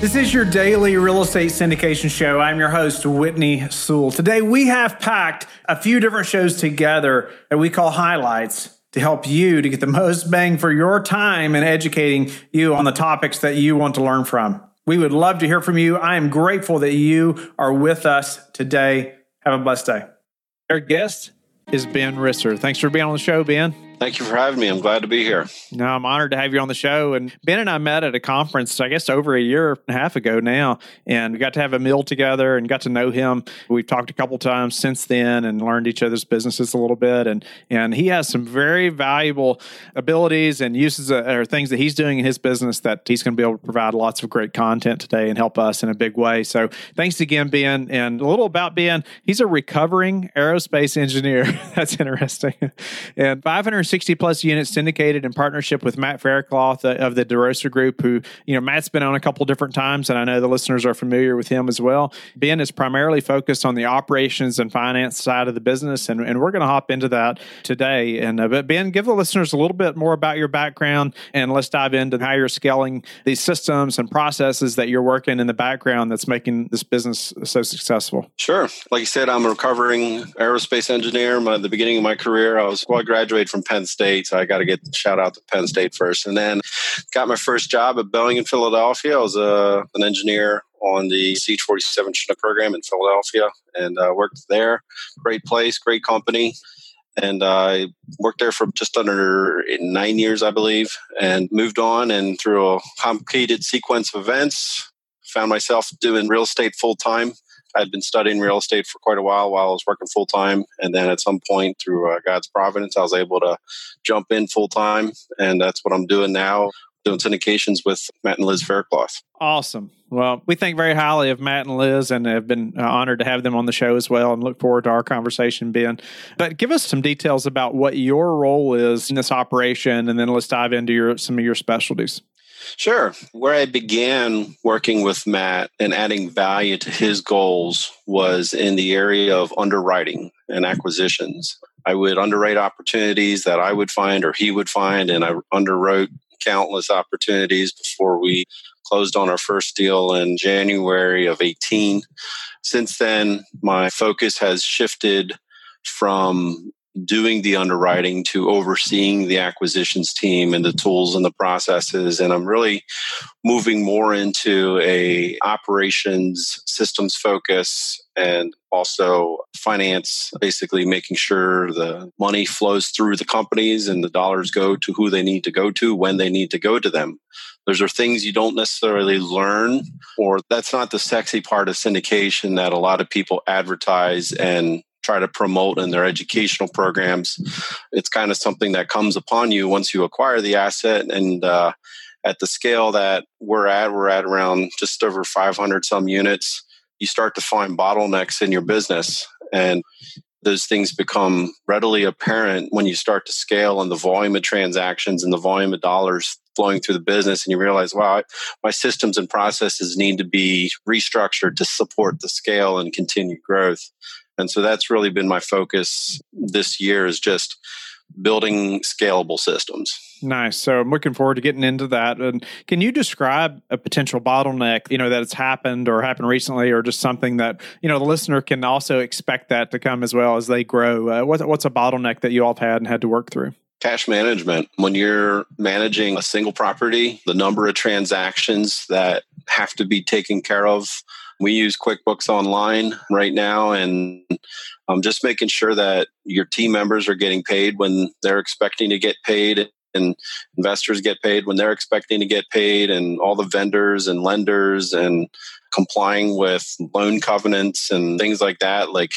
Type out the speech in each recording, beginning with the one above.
This is your daily real estate syndication show. I'm your host, Whitney Sewell. Today, we have packed a few different shows together that we call highlights to help you to get the most bang for your time in educating you on the topics that you want to learn from. We would love to hear from you. I am grateful that you are with us today. Have a blessed day. Our guest is Ben Risser. Thanks for being on the show, Ben. Thank you for having me. I'm glad to be here. No, I'm honored to have you on the show. And Ben and I met at a conference, I guess, over a year and a half ago now, and we got to have a meal together and got to know him. We've talked a couple times since then and learned each other's businesses a little bit. And and he has some very valuable abilities and uses uh, or things that he's doing in his business that he's going to be able to provide lots of great content today and help us in a big way. So thanks again, Ben. And a little about Ben. He's a recovering aerospace engineer. That's interesting. And 500 60 plus units syndicated in partnership with Matt Faircloth of the DeRosa Group, who, you know, Matt's been on a couple different times, and I know the listeners are familiar with him as well. Ben is primarily focused on the operations and finance side of the business, and, and we're going to hop into that today. And uh, but Ben, give the listeners a little bit more about your background, and let's dive into how you're scaling these systems and processes that you're working in the background that's making this business so successful. Sure. Like you said, I'm a recovering aerospace engineer. My, the beginning of my career, I was well, I graduated from Penn State, so I got to get shout out to Penn State first, and then got my first job at Boeing in Philadelphia. I was uh, an engineer on the C 47 Chinook program in Philadelphia, and uh, worked there. Great place, great company, and I worked there for just under nine years, I believe, and moved on. And through a complicated sequence of events, found myself doing real estate full time I'd been studying real estate for quite a while while I was working full time, and then at some point through uh, God's providence, I was able to jump in full time, and that's what I'm doing now. Doing syndications with Matt and Liz Faircloth. Awesome. Well, we think very highly of Matt and Liz and have been uh, honored to have them on the show as well and look forward to our conversation, Ben. But give us some details about what your role is in this operation, and then let's dive into your some of your specialties. Sure. Where I began working with Matt and adding value to his goals was in the area of underwriting and acquisitions. I would underwrite opportunities that I would find or he would find, and I underwrote countless opportunities before we closed on our first deal in January of 18. Since then, my focus has shifted from doing the underwriting to overseeing the acquisitions team and the tools and the processes. And i'm really moving more into a operations systems focus and also finance basically making sure the money flows through the companies and the dollars go to who they need to go to when they need to go to them. Those are things you don't necessarily learn or that's not the sexy part of syndication that a lot of people advertise and try to promote in their educational programs. It's kind of something that comes upon you once you acquire the asset. And uh, at the scale that we're at, we're at around just over 500 some units. You start to find bottlenecks in your business. And those things become readily apparent when you start to scale and the volume of transactions and the volume of dollars flowing through the business and you realize wow my systems and processes need to be restructured to support the scale and continued growth and so that's really been my focus this year is just building scalable systems. Nice. So I'm looking forward to getting into that. And can you describe a potential bottleneck, you know, that that's happened or happened recently, or just something that you know the listener can also expect that to come as well as they grow? Uh, what's what's a bottleneck that you all have had and had to work through? Cash management. When you're managing a single property, the number of transactions that have to be taken care of we use QuickBooks Online right now, and um, just making sure that your team members are getting paid when they're expecting to get paid, and investors get paid when they're expecting to get paid, and all the vendors and lenders and complying with loan covenants and things like that. Like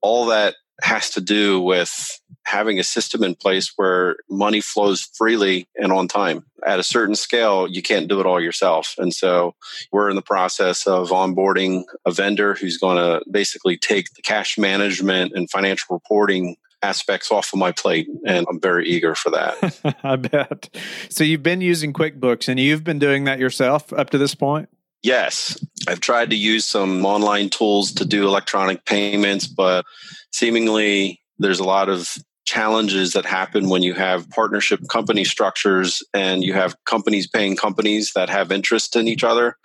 all that has to do with having a system in place where money flows freely and on time. At a certain scale, you can't do it all yourself. And so we're in the process of onboarding a vendor who's going to basically take the cash management and financial reporting aspects off of my plate and I'm very eager for that. I bet. So you've been using QuickBooks and you've been doing that yourself up to this point? Yes. I've tried to use some online tools to do electronic payments, but seemingly there's a lot of challenges that happen when you have partnership company structures and you have companies paying companies that have interest in each other.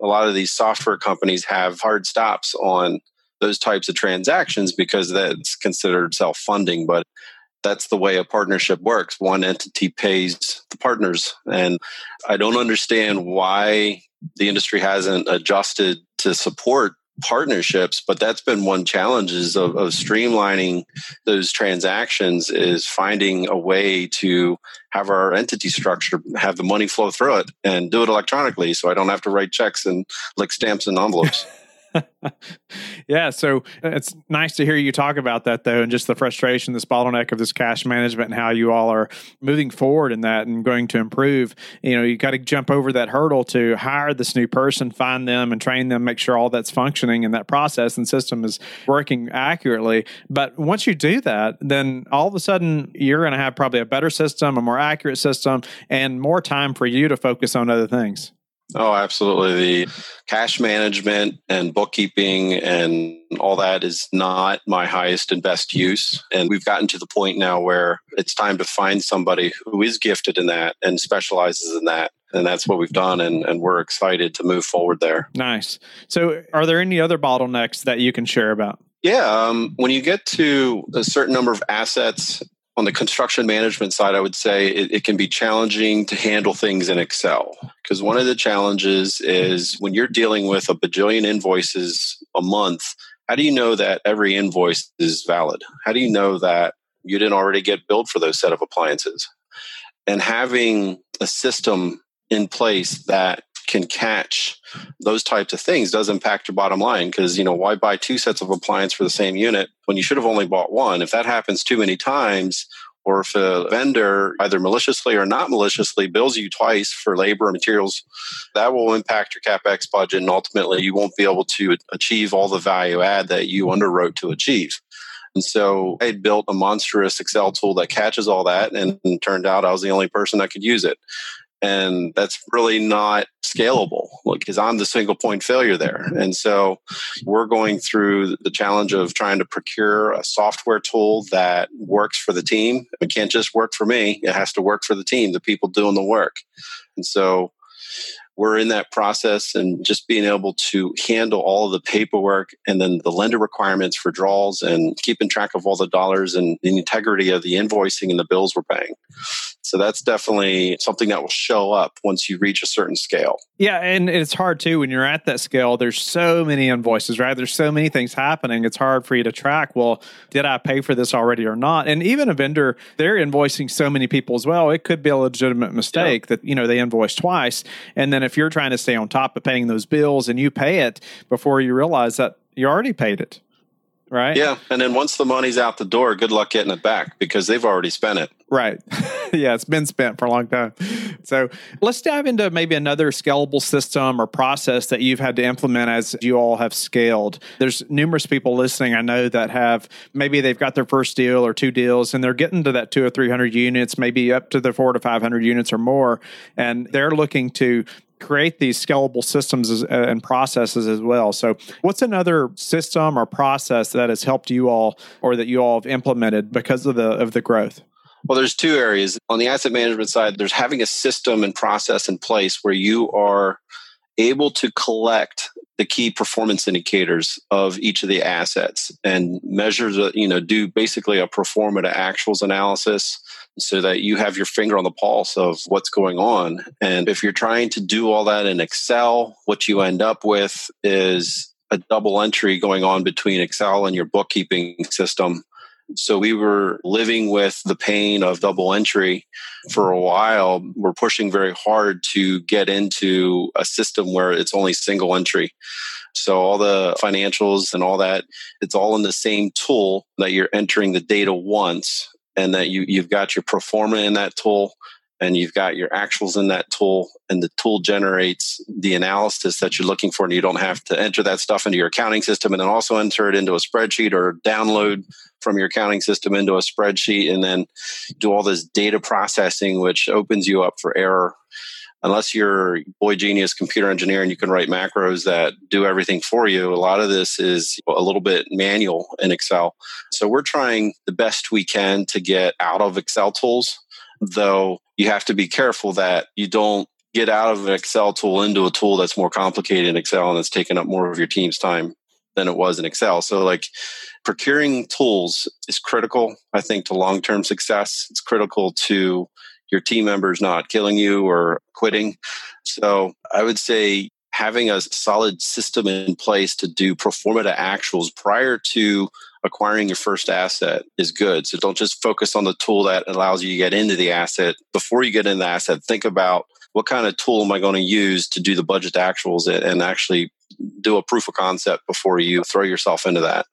A lot of these software companies have hard stops on those types of transactions because that's considered self funding. But that's the way a partnership works. One entity pays the partners. And I don't understand why the industry hasn't adjusted to support partnerships but that's been one challenges of, of streamlining those transactions is finding a way to have our entity structure have the money flow through it and do it electronically so i don't have to write checks and lick stamps and envelopes yeah, so uh, it's nice to hear you talk about that though, and just the frustration, this bottleneck of this cash management, and how you all are moving forward in that and going to improve. You know, you got to jump over that hurdle to hire this new person, find them, and train them, make sure all that's functioning and that process and system is working accurately. But once you do that, then all of a sudden you're going to have probably a better system, a more accurate system, and more time for you to focus on other things. Oh, absolutely. The cash management and bookkeeping and all that is not my highest and best use. And we've gotten to the point now where it's time to find somebody who is gifted in that and specializes in that. And that's what we've done. And, and we're excited to move forward there. Nice. So, are there any other bottlenecks that you can share about? Yeah. Um, when you get to a certain number of assets on the construction management side, I would say it, it, can be challenging to handle things in Excel. Because one of the challenges is when you're dealing with a bajillion invoices a month, how do you know that every invoice is valid? How do you know that you didn't already get billed for those set of appliances? And having a system in place that can catch those types of things does impact your bottom line because you know why buy two sets of appliance for the same unit when you should have only bought one? If that happens too many times or if a vendor either maliciously or not maliciously bills you twice for labor and materials that will impact your capex budget and ultimately you won't be able to achieve all the value add that you underwrote to achieve. And so I built a monstrous Excel tool that catches all that, and, and turned out I was the only person that could use it and that's really not scalable because I'm the single point failure there. Mm-hmm. And so we're going through the challenge of trying to procure a software tool that works for the team. It can't just work for me, it has to work for the team, the people doing the work. And so we're in that process and just being able to handle all of the paperwork and then the lender requirements for draws and keeping track of all the dollars and the integrity of the invoicing and the bills we're paying. So that's definitely something that will show up once you reach a certain scale. Yeah, and it's hard too when you're at that scale. There's so many invoices, right? There's so many things happening. It's hard for you to track. Well, did I pay for this already or not? And even a vendor, they're invoicing so many people as well. It could be a legitimate mistake yeah. that you know they invoice twice. And then if you're trying to stay on top of paying those bills and you pay it before you realize that you already paid it right? Yeah. And then once the money's out the door, good luck getting it back because they've already spent it. Right. yeah, it's been spent for a long time. So let's dive into maybe another scalable system or process that you've had to implement as you all have scaled. There's numerous people listening, I know, that have maybe they've got their first deal or two deals and they're getting to that two or 300 units, maybe up to the four to 500 units or more. And they're looking to create these scalable systems uh, and processes as well. So, what's another system or process that has helped you all, or that you all have implemented because of the of the growth? Well, there's two areas on the asset management side. There's having a system and process in place where you are able to collect the key performance indicators of each of the assets and measure the, you know, do basically a pro forma to actuals analysis so that you have your finger on the pulse of what's going on. And if you're trying to do all that in Excel, what you end up with is a double entry going on between Excel and your bookkeeping system. So we were living with the pain of double entry for a while. We're pushing very hard to get into a system where it's only single entry. So all the financials and all that, it's all in the same tool that you're entering the data once and that you, you've got your pro forma in that tool and you've got your actuals in that tool and the tool generates the analysis that you're looking for and you don't have to enter that stuff into your accounting system and then also enter it into a spreadsheet or download from your accounting system into a spreadsheet and then do all this data processing, which opens you up for error. Unless you're boy genius computer engineer and you can write macros that do everything for you, a lot of this is a little bit manual in Excel. So we're trying the best we can to get out of Excel tools, though you have to be careful that you don't get out of an Excel tool into a tool that's more complicated in Excel and that's taking up more of your team's time than it was in Excel. So, like, procuring tools is critical, I think, to long term success. It's critical to your team members not killing you or quitting. So, I would say having a solid system in place to do pro forma to actuals prior to acquiring your first asset is good. So don't just focus on the tool that allows you to get into the asset. Before you get into the asset, think about what kind of tool am I going to use to do the budget actuals and actually do a proof of concept before you throw yourself into that.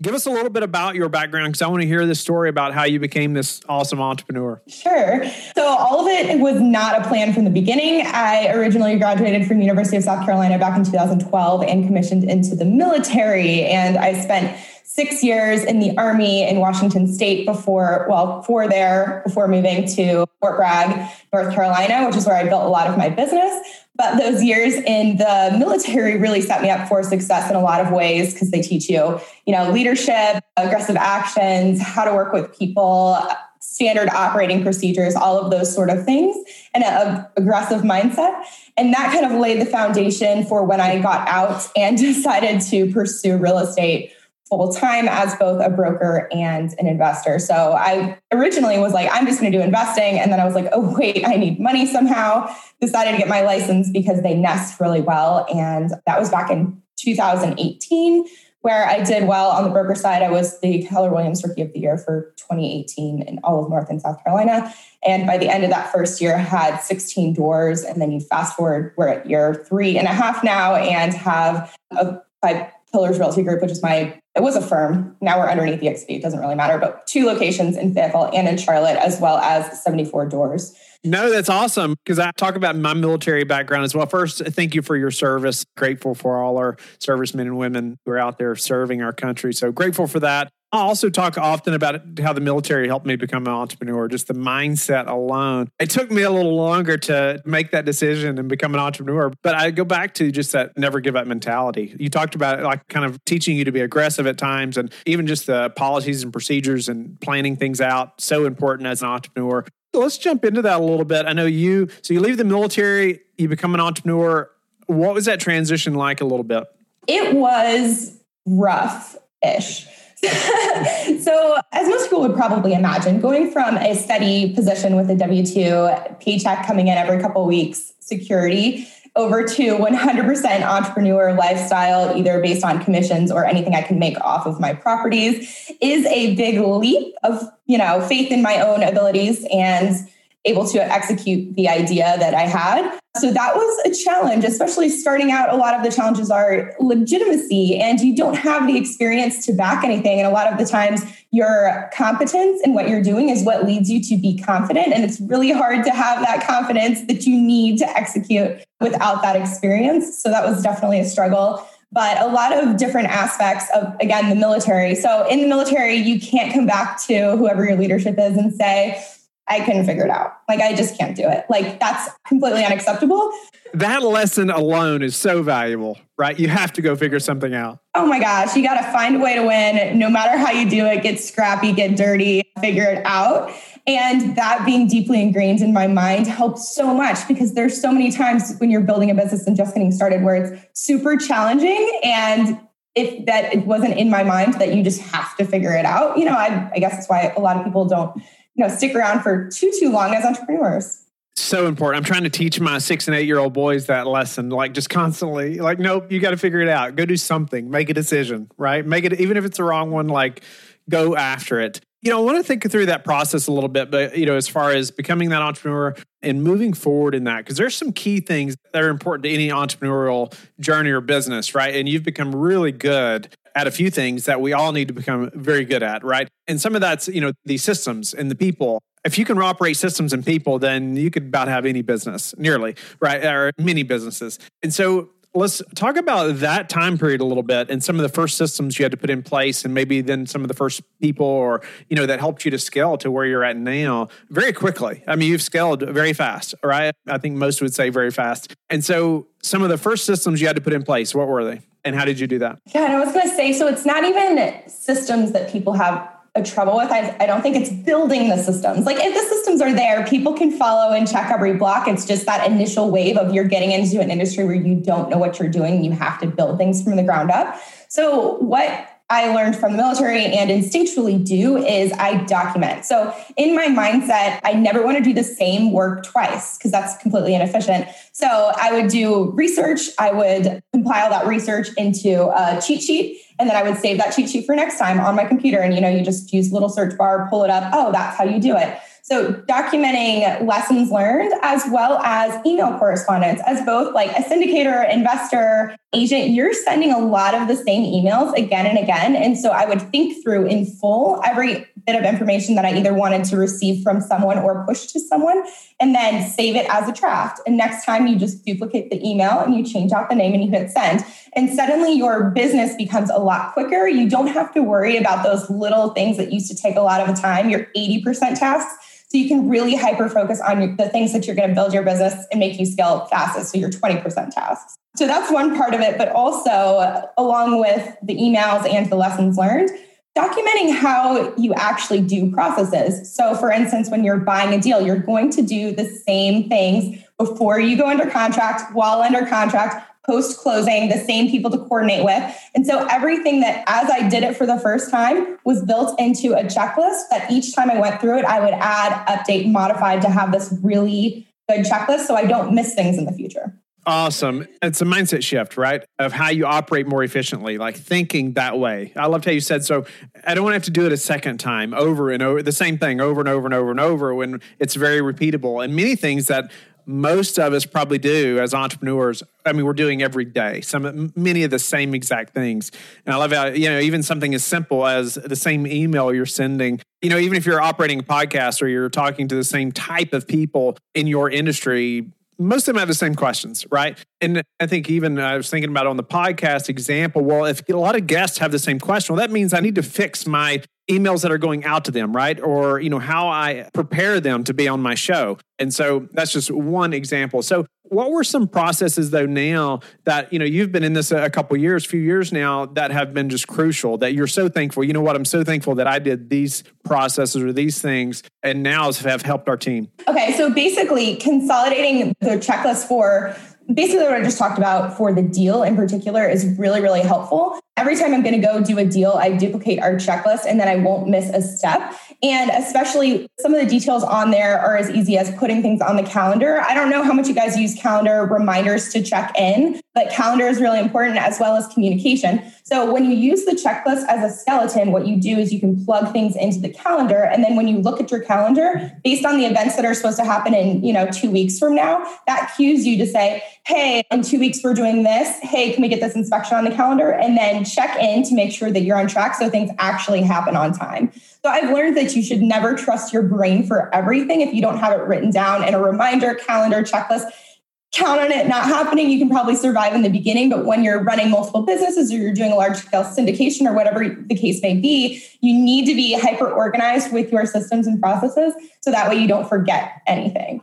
Give us a little bit about your background because I want to hear the story about how you became this awesome entrepreneur. Sure. So all of it was not a plan from the beginning. I originally graduated from University of South Carolina back in 2012 and commissioned into the military and I spent six years in the Army in Washington State before, well, four there before moving to Fort Bragg, North Carolina, which is where I built a lot of my business. But those years in the military really set me up for success in a lot of ways because they teach you, you know, leadership, aggressive actions, how to work with people, standard operating procedures, all of those sort of things, and an aggressive mindset. And that kind of laid the foundation for when I got out and decided to pursue real estate full time as both a broker and an investor. So I originally was like, I'm just going to do investing. And then I was like, oh, wait, I need money somehow. Decided to get my license because they nest really well. And that was back in 2018, where I did well on the broker side. I was the Keller Williams Rookie of the Year for 2018 in all of North and South Carolina. And by the end of that first year, I had 16 doors. And then you fast forward, we're at year three and a half now and have a five Pillars Realty Group, which is my, it was a firm. Now we're underneath the XP. It doesn't really matter, but two locations in Fayetteville and in Charlotte, as well as 74 doors. No, that's awesome because I talk about my military background as well. First, thank you for your service. Grateful for all our servicemen and women who are out there serving our country. So grateful for that. I also talk often about how the military helped me become an entrepreneur, just the mindset alone. It took me a little longer to make that decision and become an entrepreneur, but I go back to just that never give up mentality. You talked about like kind of teaching you to be aggressive at times and even just the policies and procedures and planning things out, so important as an entrepreneur. Let's jump into that a little bit. I know you, so you leave the military, you become an entrepreneur. What was that transition like a little bit? It was rough ish so, as most people would probably imagine, going from a steady position with a W 2 paycheck coming in every couple weeks, security, over to 100% entrepreneur lifestyle, either based on commissions or anything I can make off of my properties, is a big leap of you know faith in my own abilities and able to execute the idea that I had. So that was a challenge, especially starting out. A lot of the challenges are legitimacy, and you don't have the experience to back anything. And a lot of the times, your competence in what you're doing is what leads you to be confident. And it's really hard to have that confidence that you need to execute without that experience. So that was definitely a struggle but a lot of different aspects of again the military so in the military you can't come back to whoever your leadership is and say I couldn't figure it out. Like I just can't do it. Like that's completely unacceptable. That lesson alone is so valuable, right? You have to go figure something out. Oh my gosh, you got to find a way to win no matter how you do it, get scrappy, get dirty, figure it out. And that being deeply ingrained in my mind helps so much because there's so many times when you're building a business and just getting started where it's super challenging and if that it wasn't in my mind that you just have to figure it out. You know, I, I guess that's why a lot of people don't you know stick around for too too long as entrepreneurs so important. I'm trying to teach my six and eight year old boys that lesson, like just constantly, like, nope, you got to figure it out. Go do something, make a decision, right? Make it, even if it's the wrong one, like go after it. You know, I want to think through that process a little bit, but, you know, as far as becoming that entrepreneur and moving forward in that, because there's some key things that are important to any entrepreneurial journey or business, right? And you've become really good at a few things that we all need to become very good at, right? And some of that's, you know, the systems and the people. If you can operate systems and people, then you could about have any business, nearly, right? Or many businesses. And so let's talk about that time period a little bit and some of the first systems you had to put in place and maybe then some of the first people or you know that helped you to scale to where you're at now very quickly. I mean you've scaled very fast right? I think most would say very fast. And so some of the first systems you had to put in place what were they? And how did you do that? Yeah and i was going to say so it's not even systems that people have a trouble with. I, I don't think it's building the systems. Like if the systems are there, people can follow and check every block. It's just that initial wave of you're getting into an industry where you don't know what you're doing. You have to build things from the ground up. So what I learned from the military and instinctually do is I document. So in my mindset, I never want to do the same work twice because that's completely inefficient. So I would do research, I would compile that research into a cheat sheet, and then I would save that cheat sheet for next time on my computer. And you know, you just use a little search bar, pull it up. Oh, that's how you do it. So documenting lessons learned as well as email correspondence as both like a syndicator, investor, agent, you're sending a lot of the same emails again and again. And so I would think through in full every bit of information that I either wanted to receive from someone or push to someone and then save it as a draft. And next time you just duplicate the email and you change out the name and you hit send. And suddenly your business becomes a lot quicker. You don't have to worry about those little things that used to take a lot of time, your 80% tasks so you can really hyper focus on the things that you're going to build your business and make you scale fastest. So your 20% tasks. So that's one part of it. But also, uh, along with the emails and the lessons learned, documenting how you actually do processes. So, for instance, when you're buying a deal, you're going to do the same things before you go under contract, while under contract, post closing, the same people to coordinate with. And so everything that, as I did it for the first time, was built into a checklist that each time I went through it, I would add, update, modify to have this really good checklist so I don't miss things in the future. Awesome. It's a mindset shift, right? Of how you operate more efficiently, like thinking that way. I loved how you said, so I don't want to have to do it a second time over and over, the same thing over and over and over and over when it's very repeatable. And many things that most of us probably do as entrepreneurs. I mean, we're doing every day some many of the same exact things. And I love how you know even something as simple as the same email you're sending. You know, even if you're operating a podcast or you're talking to the same type of people in your industry, most of them have the same questions, right? And I think even I was thinking about on the podcast example, well, if a lot of guests have the same question, well, that means I need to fix my emails that are going out to them, right? Or, you know, how I prepare them to be on my show. And so that's just one example. So what were some processes though now that, you know, you've been in this a couple years, few years now that have been just crucial that you're so thankful. You know what? I'm so thankful that I did these processes or these things and now have helped our team. Okay. So basically consolidating the checklist for basically what I just talked about for the deal in particular is really, really helpful. Every time I'm going to go do a deal, I duplicate our checklist and then I won't miss a step. And especially some of the details on there are as easy as putting things on the calendar. I don't know how much you guys use calendar reminders to check in, but calendar is really important as well as communication. So when you use the checklist as a skeleton, what you do is you can plug things into the calendar. And then when you look at your calendar, based on the events that are supposed to happen in, you know, two weeks from now, that cues you to say, hey, in two weeks we're doing this. Hey, can we get this inspection on the calendar? And then check in to make sure that you're on track so things actually happen on time. So I've learned that you should never trust your brain for everything if you don't have it written down in a reminder, calendar, checklist. Count on it not happening. You can probably survive in the beginning, but when you're running multiple businesses or you're doing a large scale syndication or whatever the case may be, you need to be hyper organized with your systems and processes so that way you don't forget anything.